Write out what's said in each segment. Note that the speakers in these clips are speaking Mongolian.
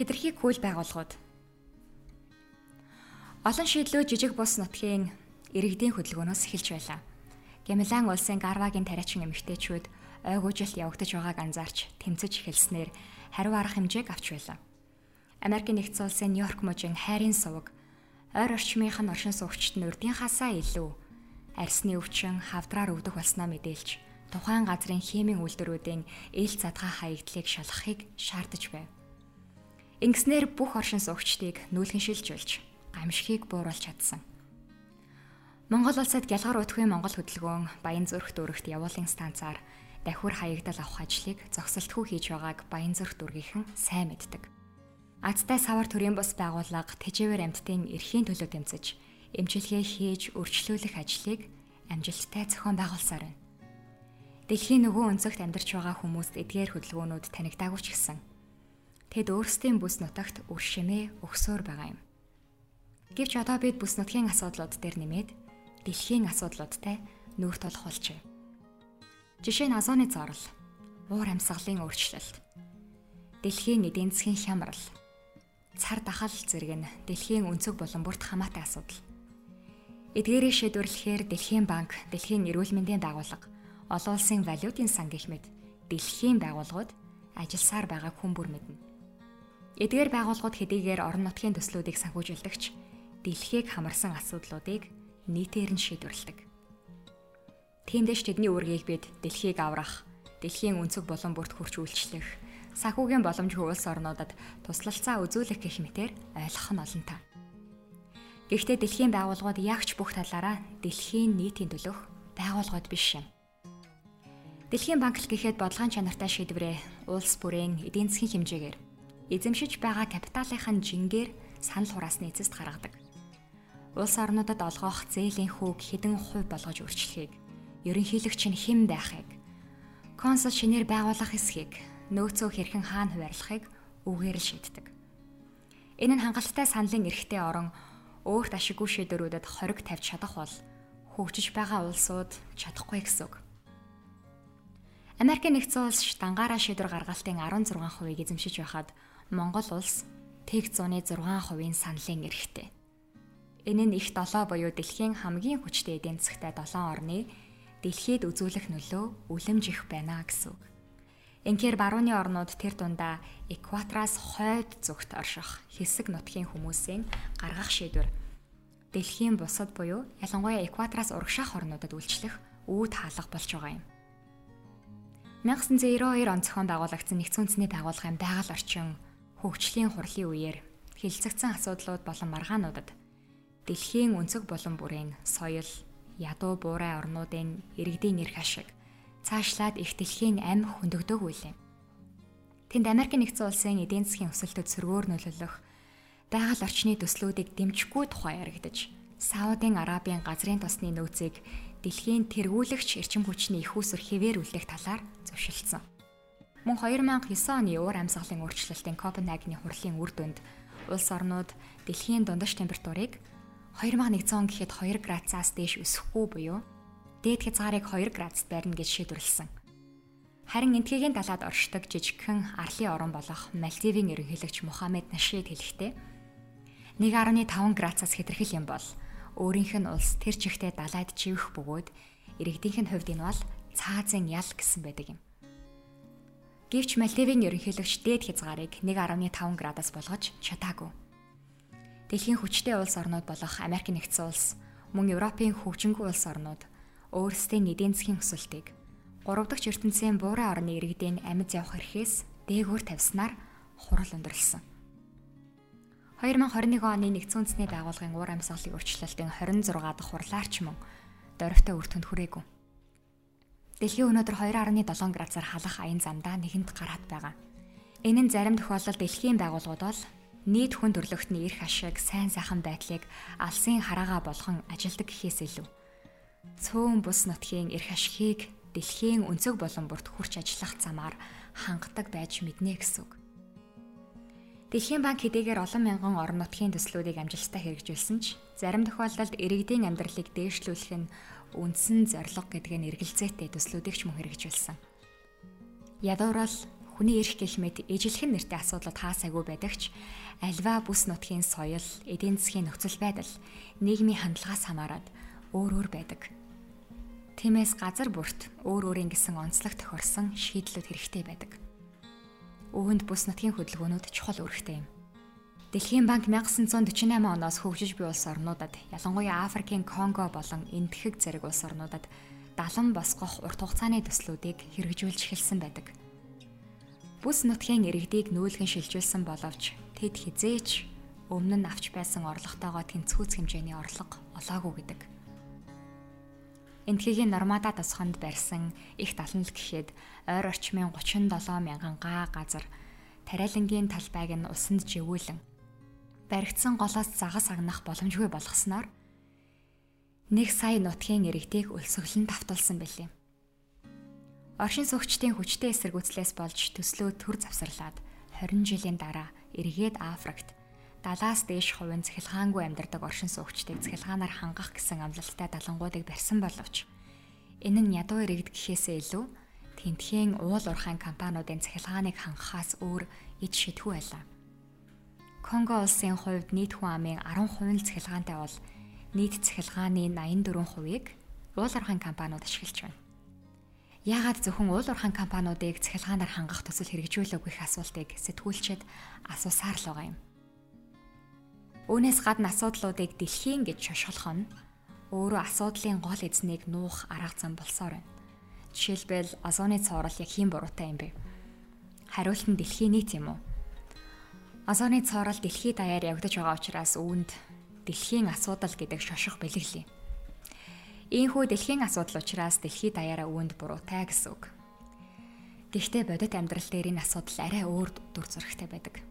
Хэтэрхий хөл байгууллагууд Олон шийдлүүд жижиг бус нутгийн иргэдийн хөдөлгөөнөөс эхэлж байлаа. Гямлан улсын Гарвагийн тариачин эмэгтэйчүүд ойгуужилт явагдаж байгааг анзаарч тэмцэж эхэлснээр хариу арга хэмжээг авч байлаа. Америкийн нэгдсэн улсын Нью-Йорк мужийн хайрын суваг ойр орчмынх нь оршин суугчид нь урдынхаасаа илүү арсны өвчин хавдраар өвдөх болсноо мэдээлж тухайн газрын химийн үйлдвэрүүдийн ил задгаа хаягдлыг шалгахыг шаардаж байв. Ингэснээр бүх оршин суугчдыг нүүлгэн шилжүүлж гамшигыг бууруулж чадсан. Монгол улсад гялгар утгын Монгол хөдөлгөөн Баян зүрх дүүрэгт явуулын станцаар давхар хаягдал авах ажлыг зогсолтгүй хийж байгааг Баян зүрх дүүргийнхэн сайн мэддэг. Азтай савар төрийн бус байгууллага тэжээвэр амьтдын эрхийн төлөө тэмцэж эмчилгээ хийж өрчлүүлэх ажлыг амжилттай зохион байгуулсаар байна. Дэлхийн нөгөө өнцөгт амьдарч байгаа хүмүүст эдгээр хөдөлгөөнүүд танигдаагүй ч гэсэн Тэд өөрсдийн бүс нутагт үр шимээ өгсөөр байгаа юм. Гэвч одоо бид бүс нутгийн асуудлууд дээр нэмээд дэлхийн асуудлуудтай нүүр тулах болжээ. Жишээ нь азооны зоорл, уур амьсгалын өөрчлөлт, дэлхийн эдийн засгийн хямрал, цар дахал зэрэг нь дэлхийн өнцөг болон бүрт хамаатай асуудал. Эдгээрийг шийдвэрлэхээр Дэлхийн банк, Дэлхийн эрүүл мэндийн байгууллага, олон улсын валютын сан гэх мэт дэлхийн байгууллагууд ажилласаар байгааг хүн бүр мэднэ. Эдгээр байгууллагууд хэдийгээр орон нутгийн төслүүдийг санхүүжүүлдэгч дэлхийг хамарсан асуудлуудыг нийтээр нь шийдвэрлэдэг. Тиймдээч тэдний үүргийг бид дэлхийг аврах, дэлхийн өнцөг болон бүрт хүрч үйлчлэх, санхүүгийн боломжгүй улс орнуудад туслалцаа үзүүлэх гэх мэтээр ойлгох нь олонтаа. Гэхдээ дэлхийн байгууллагууд ягч бүх талаараа дэлхийн нийтийн төлөх байгууллагууд биш юм. Дэлхийн банк гэхэд бодлогын чанартай шийдвэрээ улс бүрийн эдийн засгийн хэмжээгээр эзэмшиж байгаа капиталынхаа жингээр санал хураасны эцэст гаргадаг. Улс орнуудад олгох зээлийн хүүг хэдэн хувь болгож өөрчлөхийг, ерөнхийлөгч нь хэн байхыг, консул шинээр байгуулах эсхийг, нөөцөө хэрхэн хаана хуваарлахыг үгээр л шийддэг. Энэ нь хангалттай саналын эрхтэй орон өөрт ашиггүй шийдвэрүүдэд хориг тавьж чадах бол хөгжиж байгаа улсууд чадахгүй гэсэн үг. Америкийн нэгдсэн улс штангаараа шийдвэр гаргалтын 16%-ийг эзэмшиж байхад Монгол улс тэг 106%-ийн саналын эрхтэй. Энэ нь их 7 буюу дэлхийн хамгийн хүчтэй эдийн засгтай 7 орны дэлхийд үзүүлэх нөлөө үлэмж их байна гэсэн үг. Инхээр барууны орнууд тэр дундаа экватораас хойд зүгт орших хэсэг нутгийн хүмүүсийн гаргах шийдвэр дэлхийн бусад буюу ялангуяа экватораас урагшаах орнуудад үйлчлэх үүд хаалга болж байгаа юм. 1992 он зохион байгуулагдсан нэгдсэн үндэсний байгууллагын байгаль орчин хөгжлийн хурлын үеэр хилцэгдсэн асуудлууд болон маргаануудад дэлхийн өнцөг болон бүрийн соёл, ядуу буурай орнуудын иргэдийн эрх ашиг цаашлаад их дэлхийн амь хөндөгдөг үйл юм. Тэнд Америк нэгдсэн улсын эдийн засгийн өсөлтөд сөргөөр нөлөөлөх байгаль орчны төслүүдийг дэмжихгүй тухай яригдаж, Саудын Арабын газрын тосны нөөцийг дэлхийн тэргүүлэгч эрчим хүчний их усүр хэвээр үлдэх талаар зөвшөлдсөн. Мөн 2009 оны уур амьсгалын өөрчлөлтийн Копенгагены хурлын үр дүнд улс орнууд дэлхийн дундаж температурыг 2100 он гэхэд 2 градусаас дээш өсөхгүй буюу дээд хязгаарыг 2 градуст барина гэж шийдвэрлэсэн. Харин энтгийн далаад оршдог жижигхэн арлын орон болох Мальдивийн ерөнхийлөгч Мухаммед Нашид хэлэхдээ 1.5 градусаас хэтэрхэл юм бол өөрийнх нь улс тэр чигтээ далайд живэх бөгөөд иргэдийнх нь хувьд энэ бол цаазын ял гэсэн байдаг юм. Гэвч Мальдивийн ерөнхийлөгч дээд хязгаарыг 1.5 градус болгож чадаагүй. Дэлхийн хүчтэй улс орнууд болох Америк нэгдсэн улс мөн Европын хөгжингүй улс орнууд өөрсдийн эдийн засгийн өсөлтийг 3 дахь ертөнцийн буурай орны иргэдийн амьд явах эрхээс дээгүүр тавьснаар хурал өндөрлсөн. 2021 оны нэгдсэн үндэсний байгууллагын уур амьсгалын өөрчлөлтийн 26 дахь хурлаарч мөн дөрвтэй үр дүнд хүрээгүй. Дэлхийн өнөөдөр 2.7 градусаар халах аян замдаа нэгэнд гараад байгаа. Энэ нь зарим тохиолдолд дэлхийн байгууллагууд бол нийт хүн төрлөختний эрх ашиг, сайн сайхан байдлыг алсын хараагаа болгон ажилдаг гэхээс илүү цөөн бус нутгийн эрх ашигыг дэлхийн өнцөг болон бүрт хурч ажиллах замаар хангадаг байж мэднэ гэсэн үг. Дэлхийн банк хэдийгээр олон мянган орон нутгийн төслүүдийг амжилттай хэрэгжүүлсэн ч зарим тохиолдолд иргэдийн амьдралыг дээшлүүлэх нь үндсэн зорилго гэдг нь эргэлзээтэй төслүүдийг ч мөн хэрэгжүүлсэн. Ядуурал хүний эрх гэх мэт ижилхэн нэртэй асуудлууд хаасаагүй байдагч альва бүс нутгийн соёл, эдийн засгийн нөхцөл байдал, нийгмийн хандлагаас хамаарат өөр өөр байдаг. Тиймээс газар бүрт өөр өөрийн гэсэн онцлог тохирсон шийдлүүд хэрэгтэй байдаг. Үүнд бүс нутгийн хөдөлгөөнүүд чухал үүрэгтэй юм. Дэлхийн банк 1948 оноос хөгжиж буй улс орнуудад ялангуяа Африкийн Конго болон Энэтхэг зэрэг улс орнуудад далан босгох урт хугацааны төслүүдийг хэрэгжүүлж эхэлсэн байдаг. Бүс нутгийн иргэдийг нүүлгэн шилжүүлсэн боловч тэд хизээч өмнө нь авч байсан орлоготойгоо тэнцвүүц хэмжээний орлого олоогүй гэдэг. Энтхигийн Нормада тосхонд барьсан их даланл гэхэд ойр орчмын 37 мянган га газар тариалангийн талбайг нь усанд живүүлэн баригдсан голоос загас агнах боломжгүй болгосноор нэг сая нутгийн иргэдийг өлсгөлн давтуулсан байлээ. Оршин суугчдын хүчтэй эсэргүүцлээс болж төслөө төр завсарлаад 20 жилийн дараа эргээд Африкт далаас дээш хувийн цахилгаангүй амьдардаг оршин суугчдыг цахилгаанаар хангах гэсэн амлалттай далангуудыг барьсан боловч энэ нь ядуу иргэд гэхээсээ илүү тентхийн уул уурхайн компаниудын цахилгааныг хангахаас өөр ид шидхүү байлаа. Конго улсын хувьд нийт хүн амын 10% нь цахилгаантай бол нийт цахилгааны 84%-ийг уул уурхайн компаниуд ашиглаж байна. Яагаад зөвхөн уул уурхайн компаниудыг цахилгаанаар хангах төсөл хэрэгжүүлээгүй гэх асуултыг сэтгүүлчид асуусаар л байгаа юм. Үүнээс гадна асуудлуудыг дэлхийн гэж шошголох нь өөрөө асуудлын гол эзнийг нуух арга зам болсоор байна. Жишээлбэл озоны цоорол яг хэн буруутай юм бэ? Хариулт нь дэлхийн нийт юм уу? Озоны цоорол дэлхийд даяар явагдаж байгаа учраас үүнд дэлхийн асуудал гэдэг шошго бэлэглэе. Ийхүү дэлхийн асуудал учраас дэлхийд даяараа үүнд буруутай гэсэн үг. Гэхдээ бодит амьдрал дээр энэ асуудал арай өөр дүр зурагтай байдаг.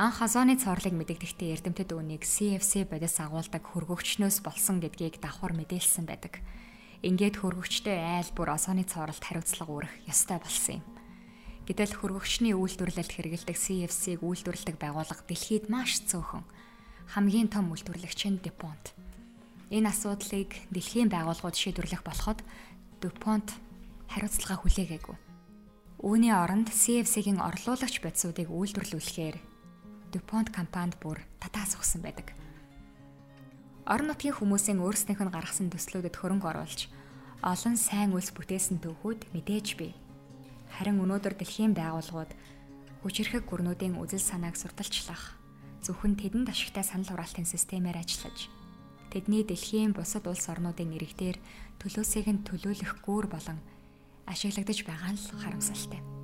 Анх хазооны цоорлыг мэдэгдэхдээ эрдэмтэд үүнийг CFC бодис агуулдаг хөргөгчнөөс болсон гэдгийг давхар мэдээлсэн байдаг. Ингээд хөргөгчтэй айл бүр озооны цооролт хариуцлага үүрэх ёстой болсон юм. Гэтэл хөргөгчний үйлдвэрлэлд хэрэгэлдэг CFC-г үйлдвэрлэдэг байгууллага дэлхийд маш цөөхөн хамгийн том үйлдвэрлэгч нь DuPont. Энэ асуудлыг дэлхийн байгууллагууд шийдвэрлэх болоход DuPont хариуцлага хүлээгээгүй. Үүний оронд CFC-гийн орлуулагч бодисуудыг үйлдвэрлүүлэхээр DuPont компанид бүр татаас өгсөн байдаг. Орон нутгийн хүмүүсийн өөрснийх нь гаргасан төслүүдэд хөрөнгө оруулж олон сайн үйлс бүтээсэн төвхүүд мэдээж бий. Харин өнөөдөр дэлхийн байгууллагууд хүчирхэг гүрнүүдийн үзэл санааг сурталчлах зөвхөн тэдэнд ашигтай санал хураалтын системээр ажиллаж тэдний дэлхийн бусад улс орнуудын иргэдээр төлөөсийг нь төлөөлөх гүүр болон ашиглагдаж байгаа нь харамсалтай.